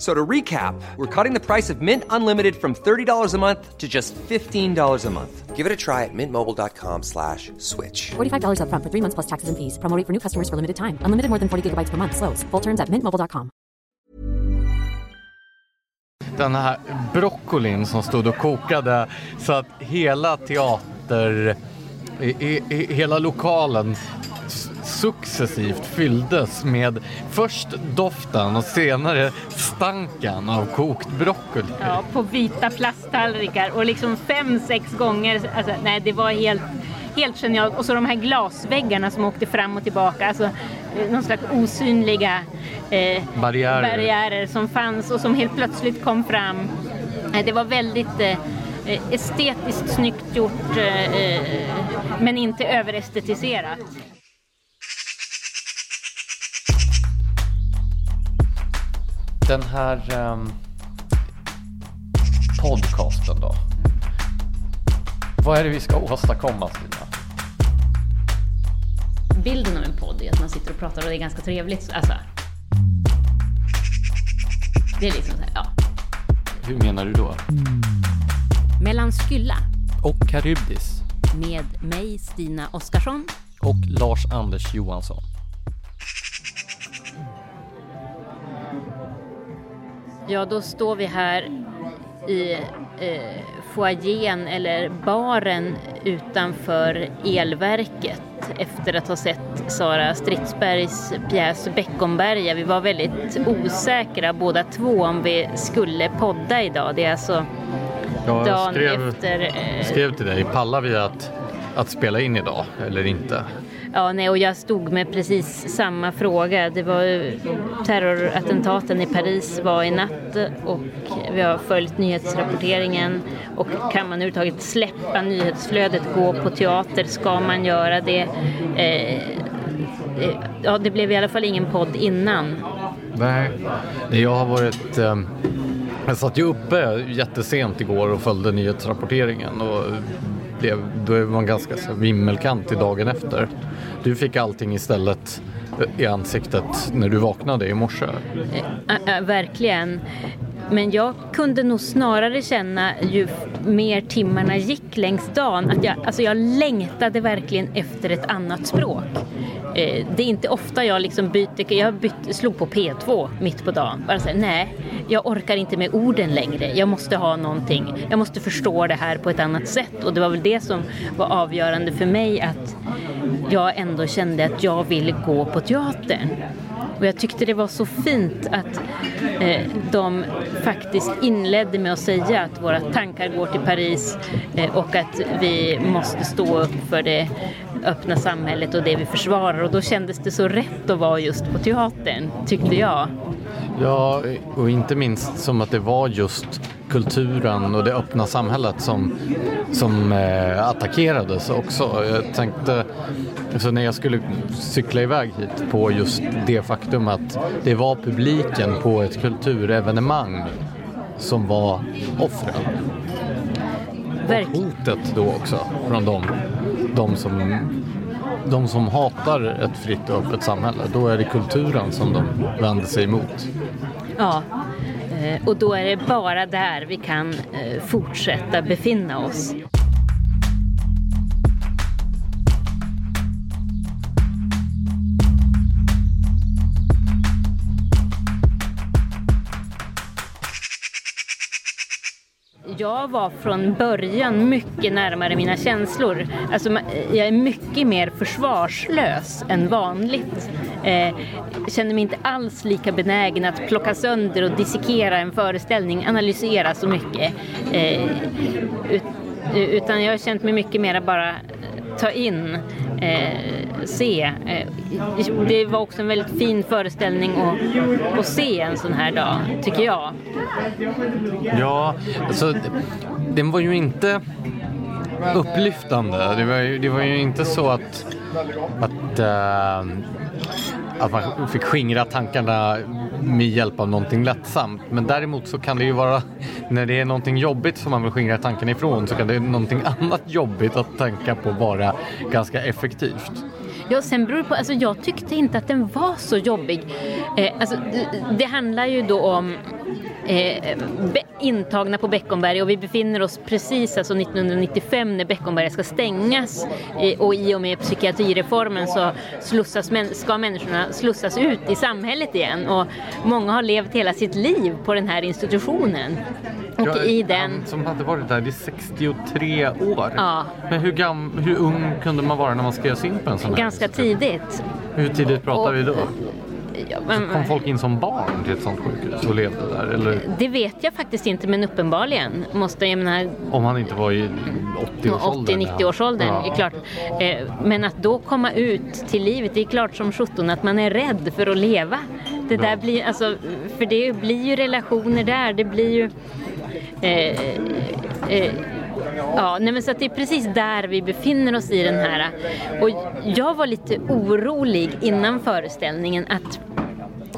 F- So to recap, we're cutting the price of Mint Unlimited from $30 a month to just $15 a month. Give it a try at mintmobile.com slash switch. $45 upfront for three months plus taxes and fees. Promo for new customers for limited time. Unlimited more than 40 gigabytes per month. Slows. Full terms at mintmobile.com. Den här broccolin som stod och kokade så att hela teater, i, i, i, hela lokalen s- successivt fylldes med först doften och senare stanken av kokt broccoli. Ja, på vita plasttallrikar och liksom fem, sex gånger. Alltså, nej, det var helt, helt genialt. Och så de här glasväggarna som åkte fram och tillbaka. Alltså, någon slags osynliga eh, Barriärer. barriärer som fanns och som helt plötsligt kom fram. Eh, det var väldigt eh, eh, estetiskt snyggt gjort eh, eh, men inte överestetiserat. Den här ehm, podcasten då? Vad är det vi ska åstadkomma Stina? Bilden av en podd är att man sitter och pratar och det är ganska trevligt. Alltså, det är liksom så här, ja. Hur menar du då? Mellan Skylla Och Karybdis. med mig, Stina Oskarsson. Och Lars-Anders Johansson. Ja, då står vi här i eh, foajén eller baren utanför elverket efter att ha sett Sara Stridsbergs pjäs Beckomberga. Vi var väldigt osäkra båda två om vi skulle podda idag. Det är alltså Jag dagen skrev, efter... Eh, skrev till dig, pallar vi att, att spela in idag eller inte? Ja, nej, och jag stod med precis samma fråga. Det var terrorattentaten i Paris var i natt och vi har följt nyhetsrapporteringen och kan man överhuvudtaget släppa nyhetsflödet, gå på teater, ska man göra det? Eh, eh ja, det blev i alla fall ingen podd innan. Nej, jag har varit... Eh, jag satt ju uppe jättesent igår och följde nyhetsrapporteringen och blev, då är man ganska så vimmelkant i dagen efter. Du fick allting istället i ansiktet när du vaknade i morse. Äh, äh, verkligen. Men jag kunde nog snarare känna ju mer timmarna gick längs dagen att jag, alltså jag längtade verkligen efter ett annat språk. Eh, det är inte ofta jag liksom byter, jag byt, slog på P2 mitt på dagen. Bara säger nej, jag orkar inte med orden längre. Jag måste ha någonting, jag måste förstå det här på ett annat sätt. Och det var väl det som var avgörande för mig att jag ändå kände att jag ville gå på teatern. Och jag tyckte det var så fint att eh, de faktiskt inledde med att säga att våra tankar går till Paris eh, och att vi måste stå upp för det öppna samhället och det vi försvarar. Och då kändes det så rätt att vara just på teatern, tyckte jag. Ja, och inte minst som att det var just kulturen och det öppna samhället som, som eh, attackerades också. Jag tänkte, så när jag skulle cykla iväg hit på just det faktum att det var publiken på ett kulturevenemang som var offren. Verk- Hotet då också från de, de som de som hatar ett fritt och öppet samhälle, då är det kulturen som de vänder sig emot. Ja, Eh, och då är det bara där vi kan eh, fortsätta befinna oss. Jag var från början mycket närmare mina känslor. Alltså, jag är mycket mer försvarslös än vanligt Eh, känner mig inte alls lika benägen att plocka sönder och dissekera en föreställning, analysera så mycket. Eh, ut, eh, utan jag har känt mig mycket mer bara ta in, eh, se. Eh, det var också en väldigt fin föreställning att, att se en sån här dag, tycker jag. Ja, alltså den var ju inte upplyftande. Det var ju, det var ju inte så att, att, uh, att man fick skingra tankarna med hjälp av någonting lättsamt. Men däremot så kan det ju vara, när det är någonting jobbigt som man vill skingra tankarna ifrån så kan det någonting annat jobbigt att tänka på vara ganska effektivt. Ja, sen beror det på, alltså jag tyckte inte att den var så jobbig. Eh, alltså, det, det handlar ju då om eh, intagna på Beckomberga och vi befinner oss precis alltså 1995 när Beckomberga ska stängas eh, och i och med psykiatrireformen så slussas, ska människorna slussas ut i samhället igen och många har levt hela sitt liv på den här institutionen. Och ja, i den... Han som hade varit där i 63 år. Ja. Men hur, gam... hur ung kunde man vara när man skrevs in på en sån här? Ganska tidigt. Hur tidigt pratar och... vi då? Ja, men, kom folk in som barn till ett sånt sjukhus och levde där? Eller? Det vet jag faktiskt inte men uppenbarligen måste jag menar... Om han inte var i 80-årsåldern? 80-90-årsåldern, ja. är klart. Eh, men att då komma ut till livet, det är klart som sjutton att man är rädd för att leva. Det där blir, alltså, för det blir ju relationer där, det blir ju... Eh, eh, Ja, nej men så att det är precis där vi befinner oss i den här. Och jag var lite orolig innan föreställningen att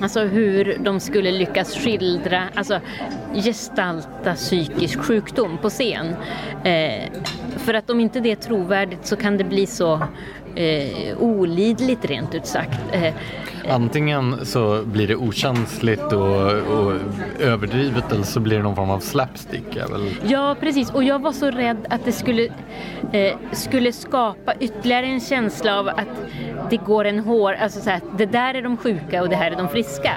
Alltså hur de skulle lyckas skildra, alltså gestalta psykisk sjukdom på scen. Eh, för att om inte det är trovärdigt så kan det bli så eh, olidligt rent ut sagt. Eh, Antingen så blir det okänsligt och, och, överdrivet eller så blir det någon form av slapstick. Väl... Ja, precis. Och jag var så rädd att det skulle, eh, skulle skapa ytterligare en känsla av att det går en hår, alltså så här, det där är de sjuka och det här är de friska.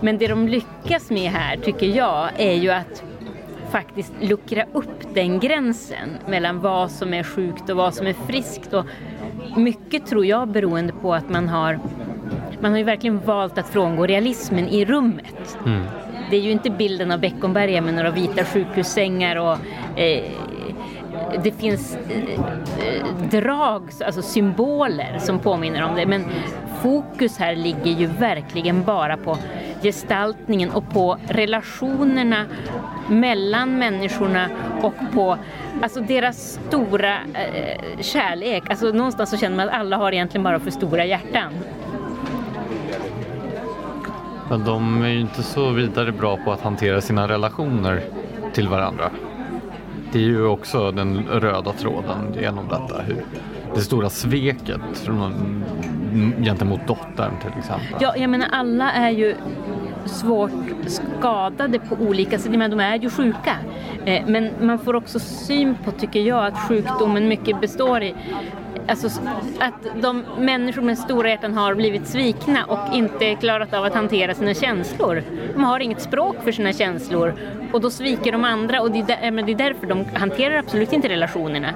Men det de lyckas med här, tycker jag, är ju att faktiskt luckra upp den gränsen mellan vad som är sjukt och vad som är friskt. Och mycket tror jag beroende på att man har man har ju verkligen valt att frångå realismen i rummet. Mm. Det är ju inte bilden av Beckomberga med några vita sjukhussängar och eh, det finns eh, drag, alltså symboler som påminner om det. Men fokus här ligger ju verkligen bara på gestaltningen och på relationerna mellan människorna och på alltså deras stora eh, kärlek. Alltså någonstans så känner man att alla har egentligen bara för stora hjärtan. Men de är ju inte så vidare bra på att hantera sina relationer till varandra. Det är ju också den röda tråden genom detta. Hur det stora sveket från, gentemot dottern till exempel. Ja, jag menar alla är ju svårt skadade på olika sätt. Men de är ju sjuka. Eh, men man får också syn på, tycker jag, att sjukdomen mycket består i alltså, att de människor med stora hjärtan har blivit svikna och inte klarat av att hantera sina känslor. De har inget språk för sina känslor och då sviker de andra och det är, där, men det är därför de hanterar absolut inte relationerna.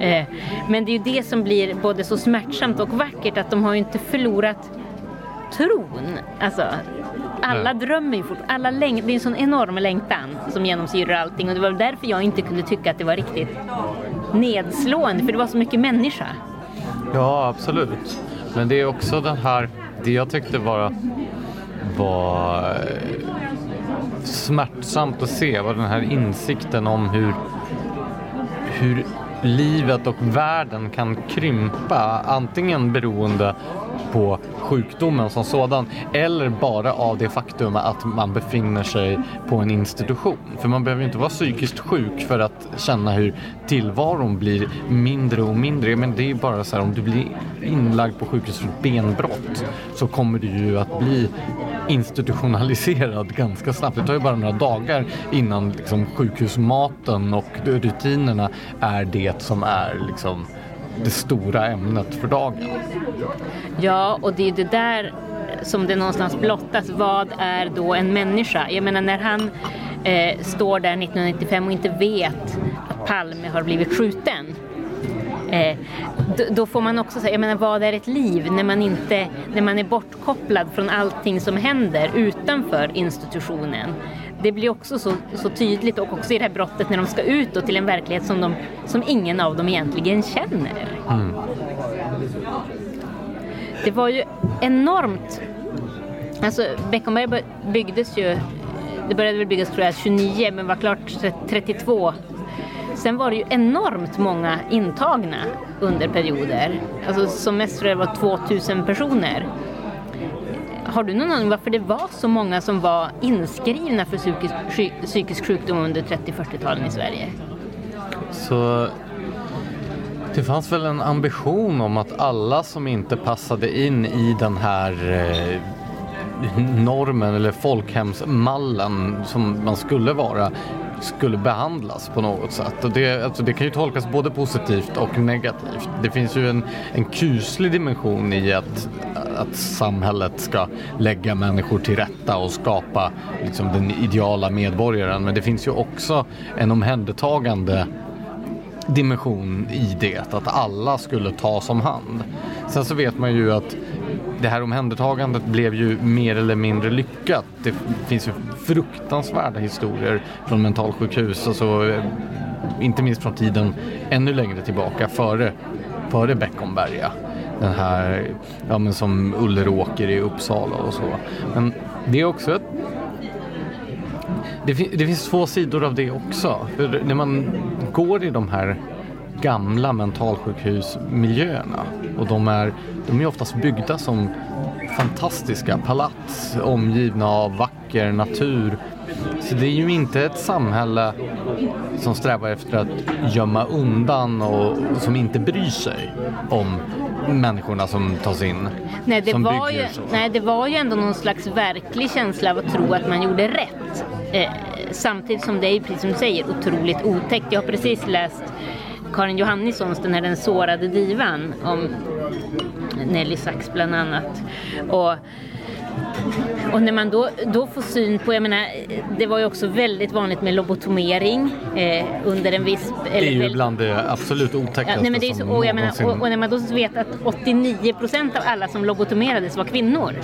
Eh, men det är ju det som blir både så smärtsamt och vackert att de har ju inte förlorat tron. Alltså, alla drömmer ju fortfarande, alla läng- det är en sån enorm längtan som genomsyrar allting och det var därför jag inte kunde tycka att det var riktigt nedslående för det var så mycket människa. Ja, absolut. Men det är också den här, det jag tyckte var, var smärtsamt att se var den här insikten om hur, hur livet och världen kan krympa antingen beroende på sjukdomen som sådan eller bara av det faktum att man befinner sig på en institution. För man behöver inte vara psykiskt sjuk för att känna hur tillvaron blir mindre och mindre. Men det är bara så här om du blir inlagd på sjukhus för benbrott så kommer du ju att bli institutionaliserad ganska snabbt. Det tar ju bara några dagar innan liksom, sjukhusmaten och rutinerna är det som är liksom, det stora ämnet för dagen. Ja, och det är det där som det någonstans blottas. Vad är då en människa? Jag menar när han eh, står där 1995 och inte vet att Palme har blivit skjuten Eh, då, då, får man också säga, jag menar vad är ett liv när man, inte, när man är bortkopplad från allting som händer utanför institutionen. Det blir också så, så tydligt och också i det här brottet när de ska ut till en verklighet som, de, som ingen av dem egentligen känner. Mm. Det var ju enormt Alltså Beckomberg byggdes ju, det började väl byggas tror jag 29 men var klart 32. Sen var det ju enormt många intagna under perioder. Alltså som mest tror jag det var 2000 personer. Har du någon aning varför det var så många som var inskrivna för psykisk, psykisk sjukdom under 30-40-talen i Sverige? Så det fanns väl en ambition om att alla som inte passade in i den här eh, normen eller folkhemsmallen som man skulle vara skulle behandlas på något sätt. Och det, alltså det kan ju tolkas både positivt och negativt. Det finns ju en, en kuslig dimension i att, att samhället ska lägga människor till rätta och skapa liksom, den ideala medborgaren. Men det finns ju också en omhändertagande dimension i det, att alla skulle tas om hand. Sen så vet man ju att det här omhändertagandet blev ju mer eller mindre lyckat. Det finns ju fruktansvärda historier från mentalsjukhus, alltså, inte minst från tiden ännu längre tillbaka, före, före Beckomberga. Den här, ja men som Ulleråker i Uppsala och så. Men det är också ett det, det, finns två sidor av det också. För när man går i de här gamla mentalsjukhusmiljöerna och de är, de är oftast byggda som fantastiska palats omgivna av vacker natur. Så det är ju inte ett samhälle som strävar efter att gömma undan och som inte bryr sig om människorna som tas in. Nej det, var ju, nej, det var ju ändå någon slags verklig känsla av att tro att man gjorde rätt. Eh, samtidigt som det är, precis som du säger, otroligt otäckt. Jag har precis läst Karin Johannissons, den här Den sårade divan om Nelly Sachs bland annat. Och, och när man då, då får syn på, jag menar, det var ju också väldigt vanligt med lobotomering eh, under en viss... det är ju bland det absolut otäckaste ja, nej, det är så, och, menar, och, och, när man då vet att 89 procent av alla som lobotomerades var kvinnor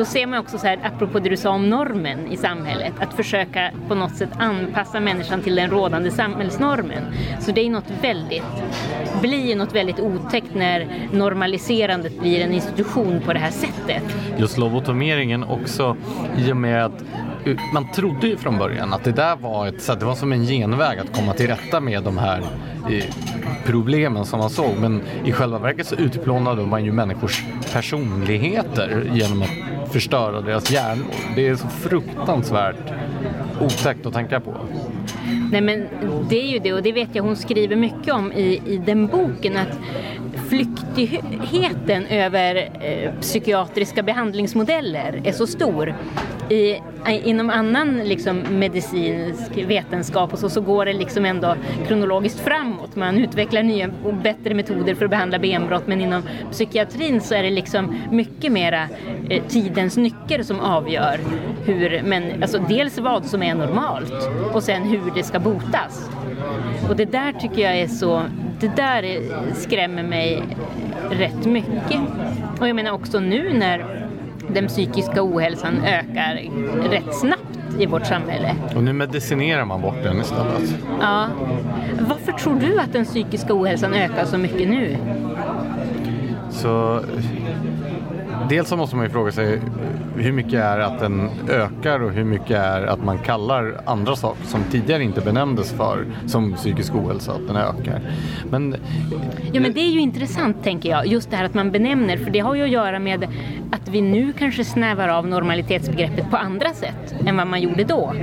då ser man också så här, apropå det du sa om normen i samhället, att försöka på något sätt anpassa människan till den rådande samhällsnormen. Så det är något väldigt, blir något väldigt otäckt när normaliserandet blir en institution på det här sättet. Just lobotomeringen också i och med att man trodde ju från början att det där var, ett, så det var som en genväg att komma till rätta med de här eh, problemen som man såg. Men i själva verket så utplånade man ju människors personligheter genom att förstöra deras hjärnor. Det är så fruktansvärt otäckt att tänka på. Nej men det är ju det och det vet jag hon skriver mycket om i, i den boken att flyktigheten över eh, psykiatriska behandlingsmodeller är så stor. I, inom annan liksom, medicinsk vetenskap och så, så går det liksom ändå kronologiskt framåt. Man utvecklar nya och bättre metoder för att behandla benbrott men inom psykiatrin så är det liksom mycket mera eh, tidens nycker som avgör hur, men, alltså dels vad som är normalt och sen hur det ska botas. Och det där tycker jag är så det där skrämmer mig rätt mycket. Och jag menar också nu när den psykiska ohälsan ökar rätt snabbt i vårt samhälle. Och nu medicinerar man bort den istället. Ja. Varför tror du att den psykiska ohälsan ökar så mycket nu? Så dels så måste man ju fråga sig hur mycket är att den ökar och hur mycket är att man kallar andra saker som tidigare inte benämndes för som psykisk ohälsa, att den ökar. Men, ja men det är ju intressant tänker jag, just det här att man benämner, för det har ju att göra med att vi nu kanske snävar av normalitetsbegreppet på andra sätt än vad man gjorde då.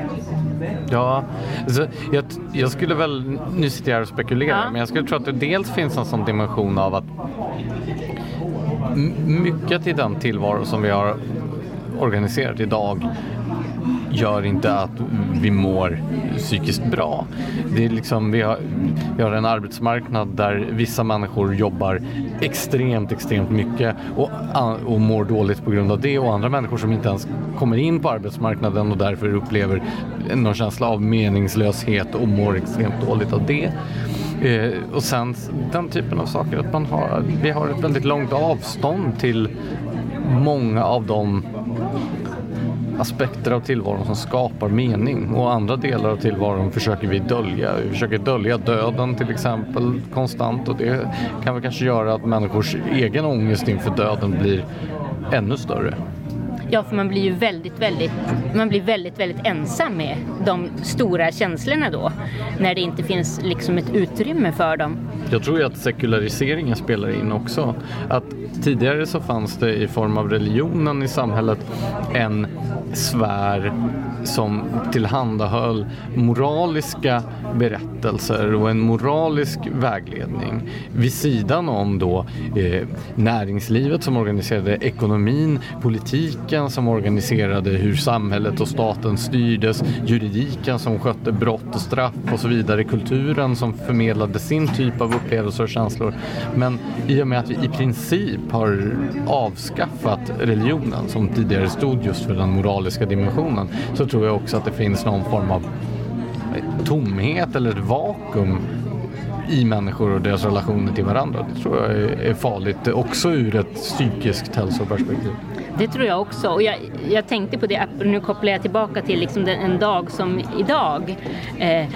Ja, alltså, jag, jag, skulle väl, nu sitter jag här och spekulerar, ja. men jag skulle tro att det dels finns en sån dimension av att mycket i den tillvaro som vi har organiserat idag gör inte att vi mår psykiskt bra. Det är liksom, vi, har, vi har en arbetsmarknad där vissa människor jobbar extremt, extremt mycket och, och mår dåligt på grund av det och andra människor som inte ens kommer in på arbetsmarknaden och därför upplever någon känsla av meningslöshet och mår extremt dåligt av det. Eh, och sen den typen av saker, att man har, vi har ett väldigt långt avstånd till många av de aspekter av tillvaron som skapar mening och andra delar av tillvaron försöker vi dölja. Vi försöker dölja döden till exempel konstant och det kan väl kanske göra att människors egen ångest inför döden blir ännu större. Ja, för man blir ju väldigt, väldigt, man blir väldigt, väldigt ensam med de stora känslorna då. När det inte finns liksom ett utrymme för dem. Jag tror ju att sekulariseringen spelar in också. Att tidigare så fanns det i form av religionen i samhället en sfär som tillhandahöll moraliska berättelser och en moralisk vägledning vid sidan om då eh, näringslivet som organiserade ekonomin, politiken som organiserade hur samhället och staten styrdes, juridiken som skötte brott och straff och så vidare, kulturen som förmedlade sin typ av upplevelser och känslor. Men i och med att vi i princip har avskaffat religionen som tidigare stod just för den moraliska dimensionen så tror tror jag också att det finns någon form av tomhet eller ett vakuum i människor och deras relationer till varandra. Det tror jag är farligt också ur ett psykiskt hälsoperspektiv. Det tror jag också. Och jag, jag tänkte på det, nu kopplar jag tillbaka till liksom den, en dag som idag. Eh,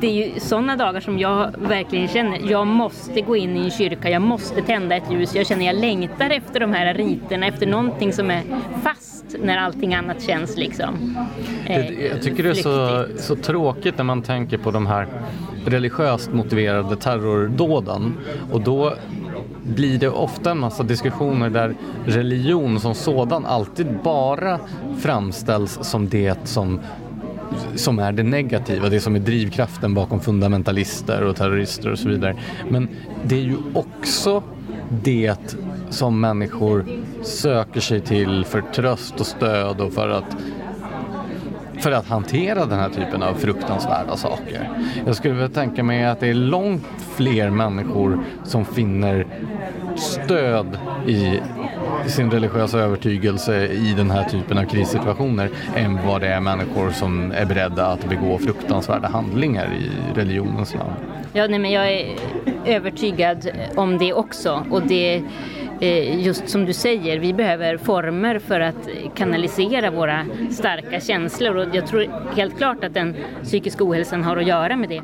det är ju sådana dagar som jag verkligen känner, jag måste gå in i en kyrka, jag måste tända ett ljus. Jag känner jag längtar efter de här riterna, efter någonting som är fast när allting annat känns liksom eh, Jag tycker det är så, så tråkigt när man tänker på de här religiöst motiverade terrordåden och då blir det ofta en massa diskussioner där religion som sådan alltid bara framställs som det som som är det negativa, det som är drivkraften bakom fundamentalister och terrorister och så vidare. Men det är ju också det som människor söker sig till för tröst och stöd och för att för att hantera den här typen av fruktansvärda saker. Jag skulle vilja tänka mig att det är långt fler människor som finner stöd i sin religiösa övertygelse i den här typen av krissituationer än vad det är människor som är beredda att begå fruktansvärda handlingar i religionens namn. Ja, nej, men jag är övertygad om det också och det Eh, just som du säger, vi behöver former för att kanalisera våra starka känslor och jag tror helt klart att den psykiska ohälsan har att göra med det.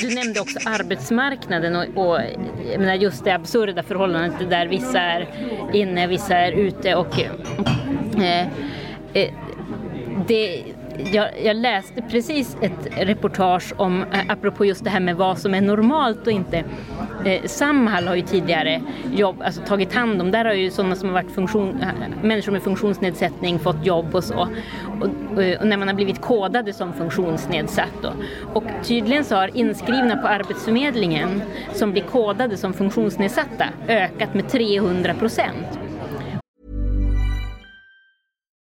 Du nämnde också arbetsmarknaden och, och jag menar just det absurda förhållandet där vissa är inne, vissa är ute och eh, Eh, Eh, det, jag, jag, läste precis ett reportage om, eh, apropå just det här med vad som är normalt och inte. Eh, Samhall har ju tidigare jobb, alltså tagit hand om, där har ju sådana som har varit funktion, eh, människor med funktionsnedsättning fått jobb och så. Och, och, när man har blivit kodade som funktionsnedsatt då. Och tydligen så har inskrivna på Arbetsförmedlingen som blir kodade som funktionsnedsatta ökat med 300 procent.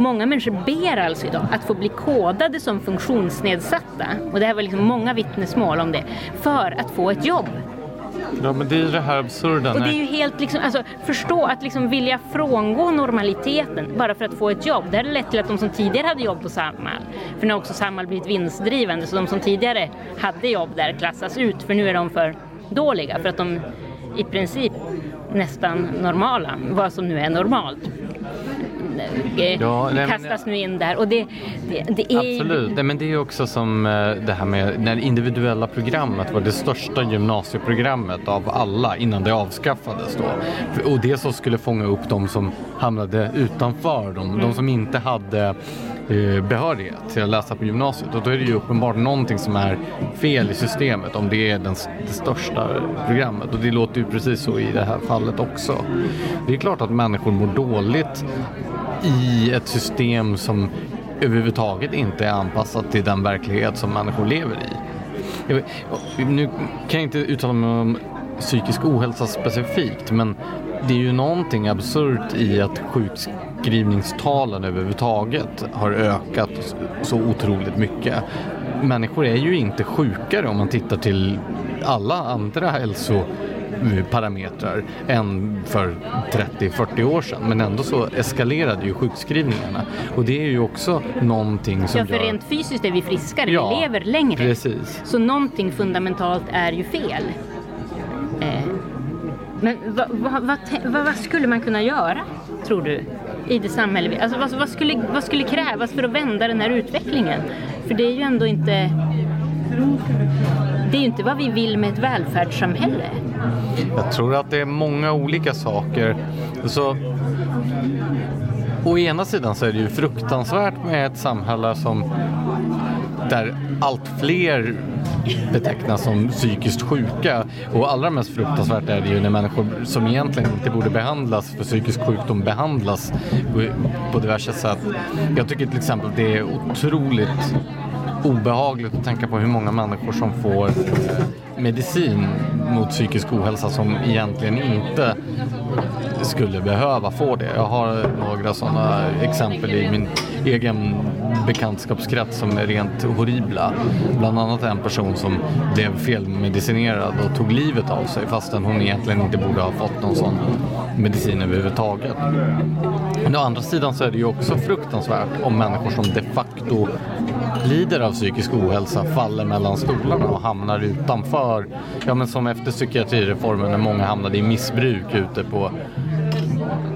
Många människor ber alltså idag att få bli kodade som funktionsnedsatta. Och det här var liksom många vittnesmål om det. För att få ett jobb. Ja, men det är det här absurda. Och det är ju helt liksom, alltså förstå att liksom vilja frångå normaliteten bara för att få ett jobb. Det hade lett till att de som tidigare hade jobb på Samhall, för nu har också Samhall blivit vinstdrivande, så de som tidigare hade jobb där klassas ut för nu är de för dåliga för att de i princip nästan normala, vad som nu är normalt. Ja, nej, kastas nu in där och det, det, det är Absolut, nej, men det är också som eh, det här med när det individuella programmet var det största gymnasieprogrammet av alla innan det avskaffades då. Och det så skulle fånga upp de som hamnade utanför, de, mm. de som inte hade eh, behörighet till att läsa på gymnasiet och då är det ju uppenbart någonting som är fel i systemet om det är den, det största programmet och det låter ju precis så i det här fallet också. Det är klart att människor mår dåligt i ett system som överhuvudtaget inte är anpassat till den verklighet som människor lever i. Nu kan jag inte uttala mig om psykisk ohälsa specifikt men det är ju någonting absurt i att sjukskrivningstalen överhuvudtaget har ökat så otroligt mycket. Människor är ju inte sjukare om man tittar till alla andra hälso parametrar än för 30-40 år sedan. Men ändå så eskalerade ju sjukskrivningarna. Och det är ju också någonting som Ja, för gör... rent fysiskt är vi friskare, ja, vi lever längre. Precis. Så någonting fundamentalt är ju fel. Eh. Men vad, vad, vad, vad, skulle man kunna göra, tror du, i det samhälle alltså, vad, vad, skulle, vad skulle krävas för att vända den här utvecklingen? För det är ju ändå inte det är ju inte vad vi vill med ett välfärdssamhälle. Jag tror att det är många olika saker. Så, å ena sidan så är det ju fruktansvärt med ett samhälle som där allt fler betecknas som psykiskt sjuka. Och allra mest fruktansvärt är det ju när människor som egentligen inte borde behandlas för psykisk sjukdom behandlas på diverse sätt. Jag tycker till exempel det är otroligt obehagligt att tänka på hur många människor som får medicin mot psykisk ohälsa som egentligen inte skulle behöva få det. Jag har några sådana exempel i min egen bekantskapskrets som är rent horribla. Bland annat en person som blev felmedicinerad och tog livet av sig fastän hon egentligen inte borde ha fått någon sån medicin överhuvudtaget. Men å andra sidan så är det ju också fruktansvärt om människor som de facto lider av psykisk ohälsa faller mellan stolarna och hamnar utanför. Ja men som efter psykiatrireformen när många hamnade i missbruk ute på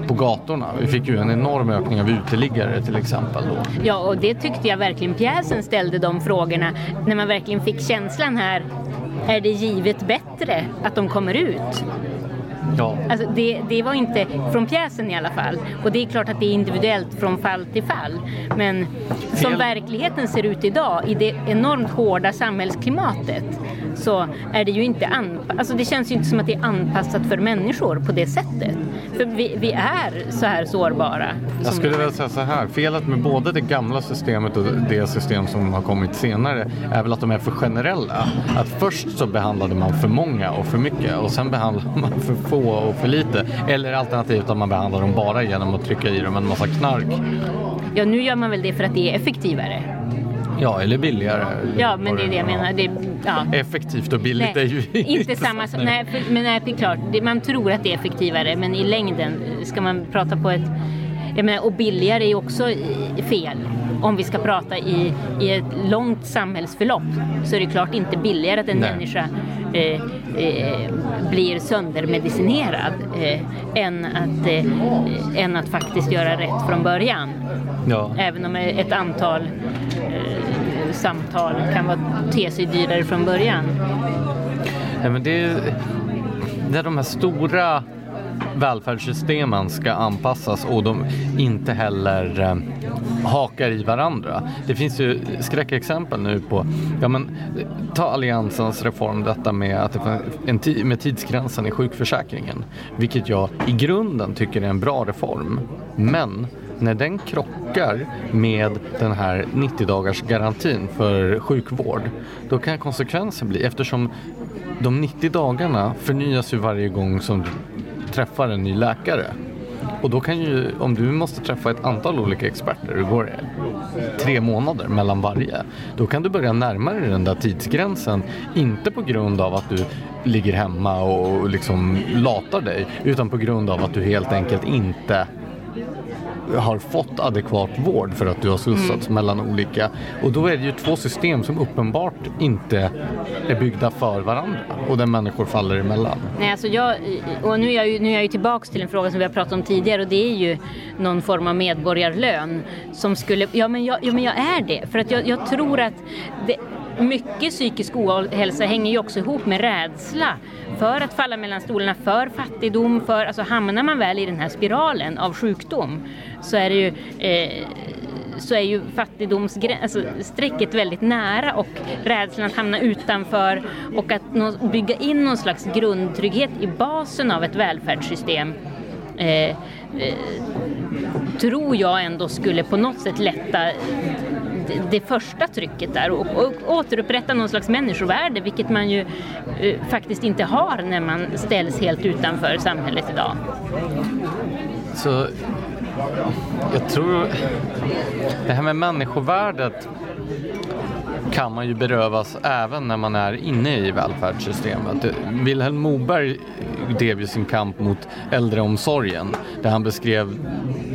på gatorna. Vi fick ju en enorm ökning av uteliggare till exempel. Då. Ja, och det tyckte jag verkligen pjäsen ställde de frågorna när man verkligen fick känslan här. Är det givet bättre att de kommer ut? Ja. Alltså det, det var inte från pjäsen i alla fall. Och det är klart att det är individuellt från fall till fall. Men som verkligheten ser ut idag i det enormt hårda samhällsklimatet så är det ju inte anpassat. Alltså det känns ju inte som att det är anpassat för människor på det sättet. För vi, vi är så här sårbara. Jag skulle väl säga så här, felet med både det gamla systemet och det system som har kommit senare är väl att de är för generella. Att först så behandlade man för många och för mycket och sen behandlade man för få och för lite. Eller alternativt att man behandlar dem bara genom att trycka i dem en massa knark. Ja, nu gör man väl det för att det är effektivare. Ja, eller billigare. Ja, men det är det jag menar. Det, ja. Effektivt och billigt nej, är ju inte, samma sak. Nej, för, men nej, det är klart, det, man tror att det är effektivare, men i längden ska man prata på ett... Jag menar, och billigare är ju också fel. Om vi ska prata i, i ett långt samhällsförlopp så är det klart inte billigare att en nej. människa eh, eh, blir söndermedicinerad eh, än, att, eh, än att faktiskt göra rätt från början. Ja. Även om ett antal eh, samtal kan vara, te sig dyrare från början. Ja, men det, är, det är de här stora välfärdssystemen ska anpassas och de inte heller eh, hakar i varandra. Det finns ju skräckexempel nu på, ja men ta Alliansens reform detta med, att en med tidsgränsen i sjukförsäkringen, vilket jag i grunden tycker är en bra reform. Men när den krockar med den här 90 dagars garantin för sjukvård, då kan konsekvensen bli, eftersom de 90 dagarna förnyas ju varje gång som du träffar en ny läkare. Och då kan ju, om du måste träffa ett antal olika experter, det går tre månader mellan varje, då kan du börja närma dig den där tidsgränsen. Inte på grund av att du ligger hemma och liksom latar dig, utan på grund av att du helt enkelt inte har fått adekvat vård för att du har slussats mm. mellan olika. Och då är det ju två system som uppenbart inte är byggda för varandra och där människor faller emellan. Nej, alltså jag, och nu är jag ju, nu är jag ju tillbaks till en fråga som vi har pratat om tidigare och det är ju någon form av medborgarlön som skulle, ja men jag, ja, men jag är det. För att jag, jag tror att det, mycket psykisk ohälsa hänger ju också ihop med rädsla för att falla mellan stolarna, för fattigdom, för, alltså hamnar man väl i den här spiralen av sjukdom så är det ju eh, så är ju fattigdomsstrecket alltså, väldigt nära och rädslan att hamna utanför och att bygga in någon slags grundtrygghet i basen av ett välfärdssystem eh, eh, tror jag ändå skulle på något sätt lätta det första trycket där och, och återupprätta någon slags människovärde vilket man ju eh, faktiskt inte har när man ställs helt utanför samhället idag. Så jag tror det här med människovärdet kan man ju berövas även när man är inne i välfärdssystemet. Vilhelm Moberg drev ju sin kamp mot äldreomsorgen där han beskrev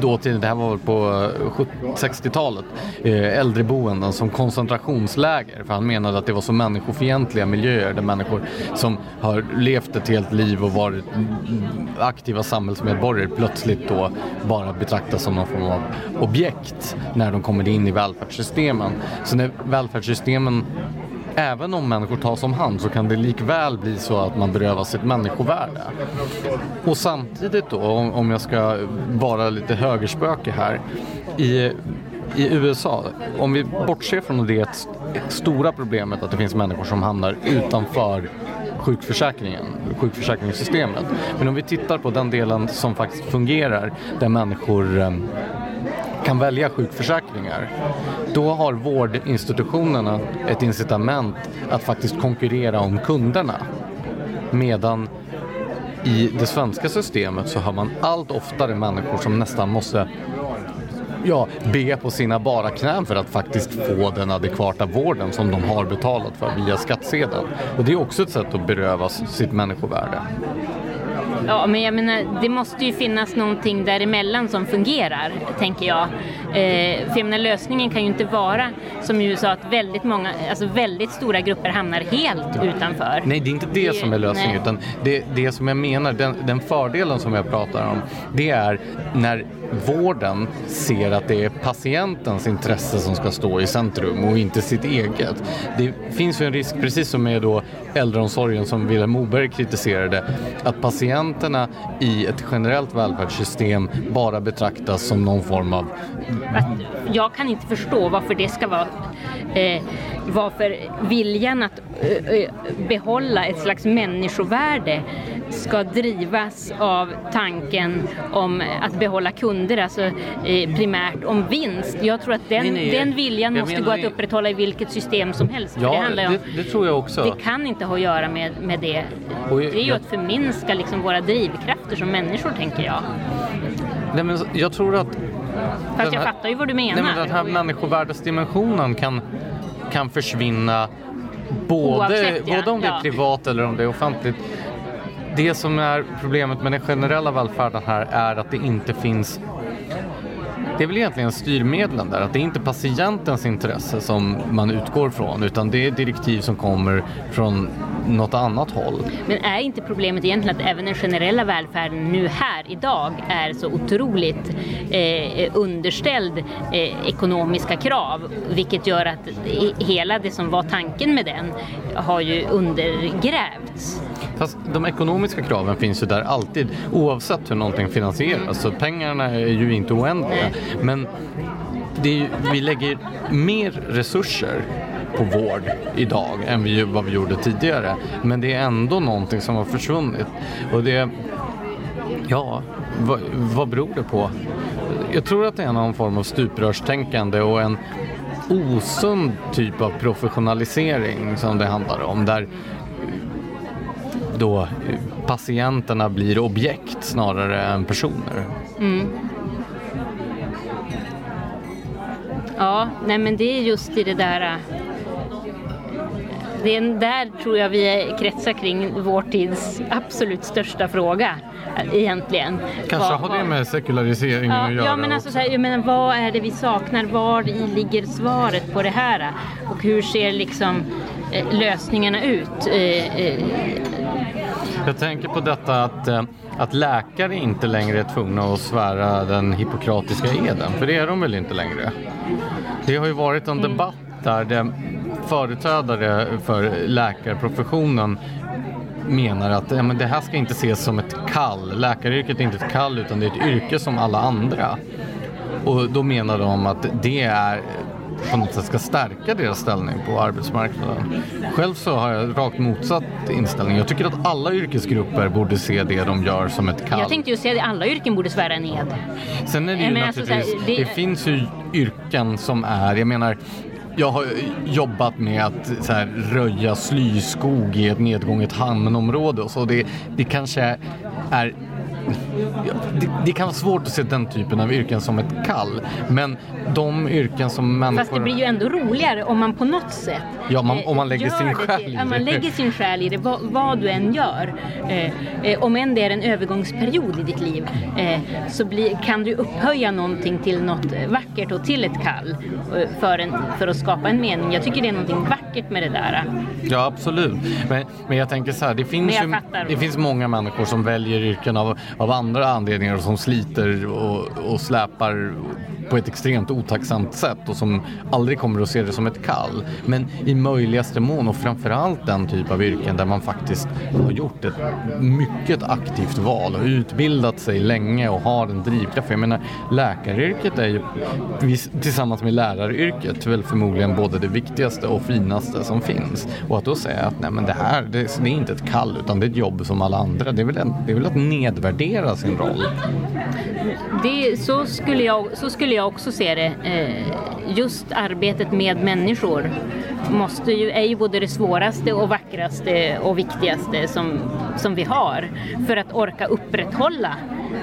dåtiden, det här var på eh, 60-talet, eh, äldreboenden som koncentrationsläger för han menade att det var så människofientliga miljöer där människor som har levt ett helt liv och varit aktiva samhällsmedborgare plötsligt då bara betraktas som någon form av objekt när de kommer in i välfärdssystemen. Så när välfärdssystemen systemen, även om människor tas om hand så kan det likväl bli så att man berövas sitt människovärde. Och samtidigt då, om jag ska vara lite högerspöke här, i i USA, om vi bortser från det stora problemet att det finns människor som hamnar utanför sjukförsäkringen, sjukförsäkringssystemet. Men om vi tittar på den delen som faktiskt fungerar, där människor ehm, kan välja sjukförsäkringar, då har vårdinstitutionerna ett incitament att faktiskt konkurrera om kunderna. Medan i det svenska systemet så har man allt oftare människor som nästan måste ja, be på sina bara knän för att faktiskt få den adekvata vården som de har betalat för via skattsedeln. Och det är också ett sätt att berövas sitt människovärde. Ja, men jag menar, det måste ju finnas någonting däremellan som fungerar, tänker jag. Eh, menar, lösningen kan ju inte vara, som i USA, att väldigt många, alltså väldigt stora grupper hamnar helt utanför. Nej, det är inte det, det som är lösningen, nej. utan det, det som jag menar, den, den fördelen som jag pratar om, det är när vården ser att det är patientens intresse som ska stå i centrum och inte sitt eget. Det finns ju en risk, precis som med då äldreomsorgen som Vilhelm Moberg kritiserade, att patienterna i ett generellt välfärdssystem bara betraktas som någon form av... Jag kan inte förstå varför det ska vara eh, varför viljan att eh, behålla ett slags människovärde ska drivas av tanken om att behålla kunder, alltså eh, primärt om vinst. Jag tror att den, nej, nej, den viljan måste gå att upprätthålla i vilket system som helst. Ja, det, det, det, tror jag också. Det kan inte ha att göra med, med det. Och, det är ju att förminska liksom våra drivkrafter som människor, tänker jag. Nej, men jag tror att... Fast jag fattar ju vad du menar. Nej, men den här människovärdesdimensionen kan, kan försvinna både, Oavsett, ja. både om det är privat eller om det är offentligt det som är problemet med den generella välfärden här är att det inte finns det är väl egentligen styrmedlen där, att det är inte patientens intresse som man utgår från utan det är direktiv som kommer från något annat håll. Men är inte problemet egentligen att även den generella välfärden nu här idag är så otroligt eh, underställd eh, ekonomiska krav vilket gör att hela det som var tanken med den har ju undergrävts. Fast de ekonomiska kraven finns ju där alltid oavsett hur någonting finansieras. Så pengarna är ju inte oändliga. Men ju, vi lägger mer resurser på vård idag än vi, vad vi gjorde tidigare. Men det är ändå någonting som har försvunnit. Och det, ja, vad, vad beror det på? jag tror att det är någon form av stuprörstänkande och en osund typ av professionalisering som det handlar om. Där då patienterna blir objekt snarare än personer. Mm. Ja, nej men det är just i det där äh, det är där tror jag vi kretsar kring vår tids absolut största fråga äh, egentligen. Kanske Vad- har det med sekulariseringen Ja, att göra. ja men alltså så här, jag menar, vad är det vi saknar? Var i ligger svaret på det här? Och hur ser liksom eh, lösningarna ut? Jag tänker på detta att, eh, att läkare inte längre är tvungna att svära den hippokratiska eden, för det är de väl inte längre. Det har ju varit en debatt där det företrädare för läkarprofessionen menar att ja, men det här ska inte ses som ett kall. Läkaryrket är inte ett kall utan det är ett yrke som alla andra. Och då menar de att det är på något sätt ska stärka deras ställning på arbetsmarknaden. Själv så har jag rakt motsatt inställning. Jag tycker att alla yrkesgrupper borde se det de gör som ett kall. jag tänkte ju säga att alla yrken borde svära en ed. Sen är det ju men alltså, naturligtvis, så här, det- det... finns ju yrken som är, jag menar, jag har jobbat med att så här, röja slyskog i ett nedgånget hamnområde och så. Det, det kanske är det, det kan vara svårt att se den typen av yrken som ett kall. Men de yrken som människor... Fast det blir ju ändå roligare om man på något sätt Ja, man- eh, om man lägger sin det själ till- i ja, man det. lägger sin själ i det, vad, vad du än gör. Eh, eh, om än det är en övergångsperiod i ditt liv eh, så blir, kan du upphöja någonting till något vackert och till ett kall eh, för, en, för att skapa en mening. Jag tycker det är någonting vackert med det där. Ja, absolut. Men, men jag tänker så här, det finns, ju, det finns många människor som väljer yrken av, av andra anledningar som sliter och, och släpar på ett extremt otacksamt sätt och som aldrig kommer att se det som ett kall. Men i möjligaste mån och framförallt den typ av yrken där man faktiskt har gjort ett mycket aktivt val och utbildat sig länge och har en drivkraft. För Jag menar, läkaryrket är ju tillsammans med läraryrket väl förmodligen både det viktigaste och finaste som finns. Och att då säga att nej men det här, det, det är inte ett kall utan det är ett jobb som alla andra. Det är väl, en, det är väl att nedvärdera sin roll. Det, så, skulle jag, så skulle jag jag också se det. Eh, just arbetet med människor måste ju, är ju både det svåraste och vackraste och viktigaste som, som vi har för att orka upprätthålla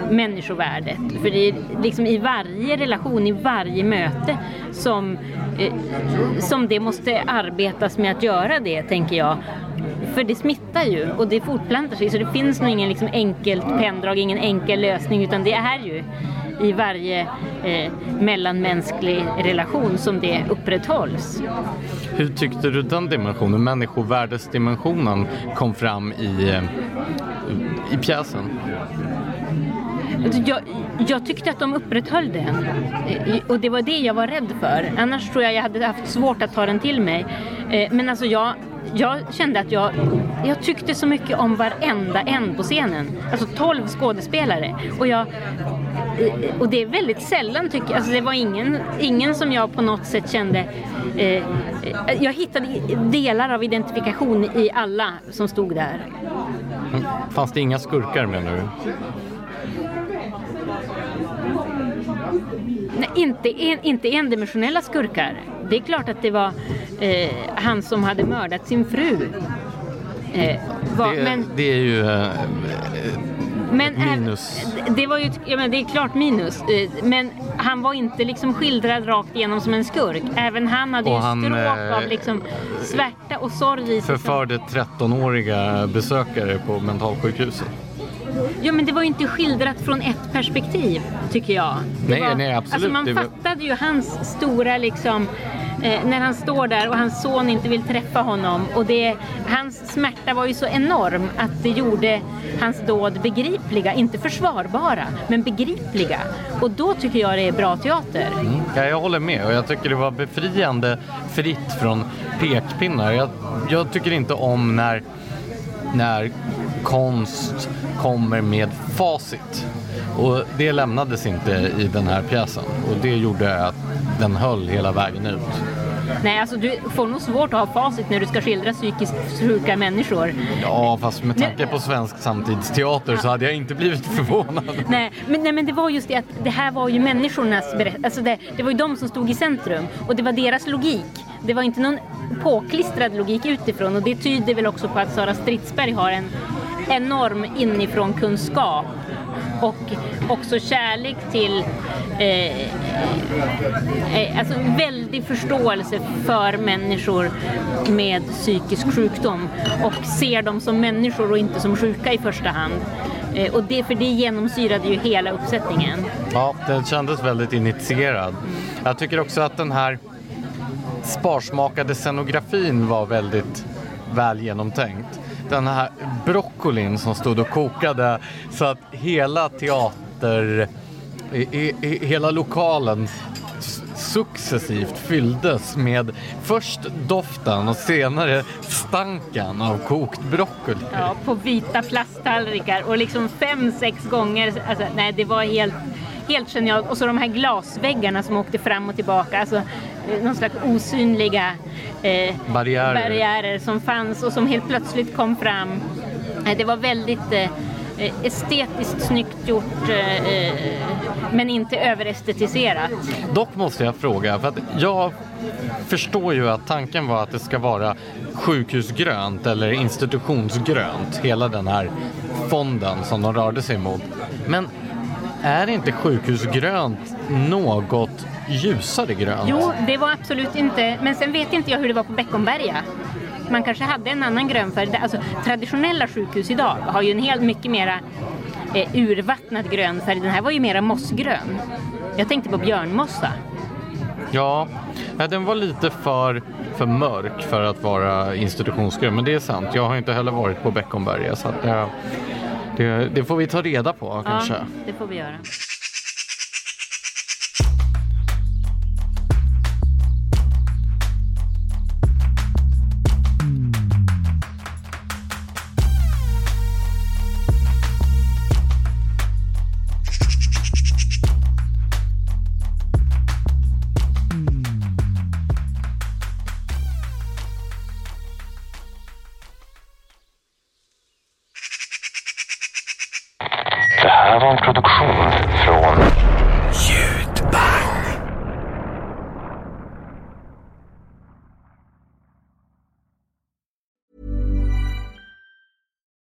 människovärdet. För det är liksom i varje relation, i varje möte som, eh, som det måste arbetas med att göra det, tänker jag. För det smittar ju och det fortplantar sig så det finns nog ingen liksom enkelt penndrag, ingen enkel lösning utan det är ju i varje eh, mellanmänsklig relation som det upprätthålls. Hur tyckte du den dimensionen, människovärdesdimensionen, kom fram i, eh, i pjäsen? Alltså, Jag, jag tyckte att de upprätthöll den Eh, och det var det jag var rädd för. Annars tror jag jag hade haft svårt att ta den till mig. Eh, Men alltså jag, jag kände att jag, jag tyckte så mycket om varenda en på scenen. Alltså 12 skådespelare. Och, jag, och det är väldigt sällan tycker jag. Alltså det var ingen, ingen som jag på något sätt kände eh, eh, jag hittade delar av identifikation i alla som stod där. Fanns det inga skurkar menar du? Nej, inte, en, inte endimensionella skurkar. Det är klart att det var eh, han som hade mördat sin fru. Eh, var, Det, men det är ju eh, men minus. Det, var ju, ja, men det är klart minus. Eh, men han var inte liksom skildrad rakt igenom som en skurk. Även han hade Och ju han, stråk eh, av liksom svärta och sorg i sig. förförde 13-åriga besökare på mentalsjukhuset. Ja men det var ju inte skildrat från ett perspektiv tycker jag. Det Nej, var, nej, absolut. Alltså man fattade ju hans stora liksom eh, när han står där och hans son inte vill träffa honom och det, hans smärta var ju så enorm att det gjorde hans dåd begripliga, inte försvarbara men begripliga. Och då tycker jag det är bra teater. Mm. Ja, jag håller med och jag tycker det var befriande fritt från pekpinnar. Jag, jag tycker inte om när, när konst kommer med facit. Och det lämnades inte i den här pjäsen och det gjorde att den höll hela vägen ut. Nej, alltså du får nog svårt att ha facit när du ska skildra psykiskt sjuka människor. Ja, fast med tanke på svensk samtidsteater så hade jag inte blivit förvånad. Nej men, nej, men det var just det att det här var ju människornas berättelse. Alltså det, det var ju de som stod i centrum och det var deras logik. Det var inte någon påklistrad logik utifrån och det tyder väl också på att Sara Stridsberg har en enorm inifrån kunskap och också kärlek till eh, eh, alltså väldig förståelse för människor med psykisk sjukdom och ser dem som människor och inte som sjuka i första hand. Eh, och det, för det genomsyrade ju hela uppsättningen. Ja, den kändes väldigt initierad. Jag tycker också att den här sparsmakade scenografin var väldigt väl genomtänkt. Den här broccolin som stod och kokade så att hela teater, i, i, i, hela lokalen successivt fylldes med först doften och senare stanken av kokt broccoli. Ja, på vita plasttallrikar och liksom fem, sex gånger. Alltså, nej, det var helt, helt genialt. Och så de här glasväggarna som åkte fram och tillbaka. Alltså, någon slags osynliga eh, Barriärer. barriärer som fanns och som helt plötsligt kom fram. Eh, det var väldigt eh, eh, estetiskt snyggt gjort eh, eh, men inte överestetiserat. Dock måste jag fråga, för att jag förstår ju att tanken var att det ska vara sjukhusgrönt eller institutionsgrönt, hela den här fonden som de rörde sig mot. Men är inte sjukhusgrönt något ljusare grönt? Jo, det var absolut inte, men sen vet inte jag hur det var på Beckomberga. Man kanske hade en annan grönfärg. Alltså, traditionella sjukhus idag har ju en helt mycket mera eh, urvattnad grön färg. Den här var ju mera mossgrön. Jag tänkte på björnmossa. Ja, den var lite för, för mörk för att vara institutionsgrön, men det är sant. Jag har inte heller varit på Beckomberga så att det, det, det får vi ta reda på kanske. Ja, det får vi göra.